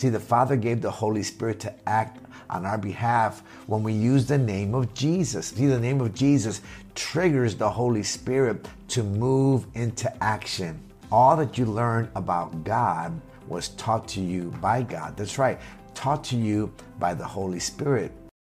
See, the Father gave the Holy Spirit to act on our behalf when we use the name of Jesus. See, the name of Jesus triggers the Holy Spirit to move into action. All that you learn about God was taught to you by God. That's right, taught to you by the Holy Spirit.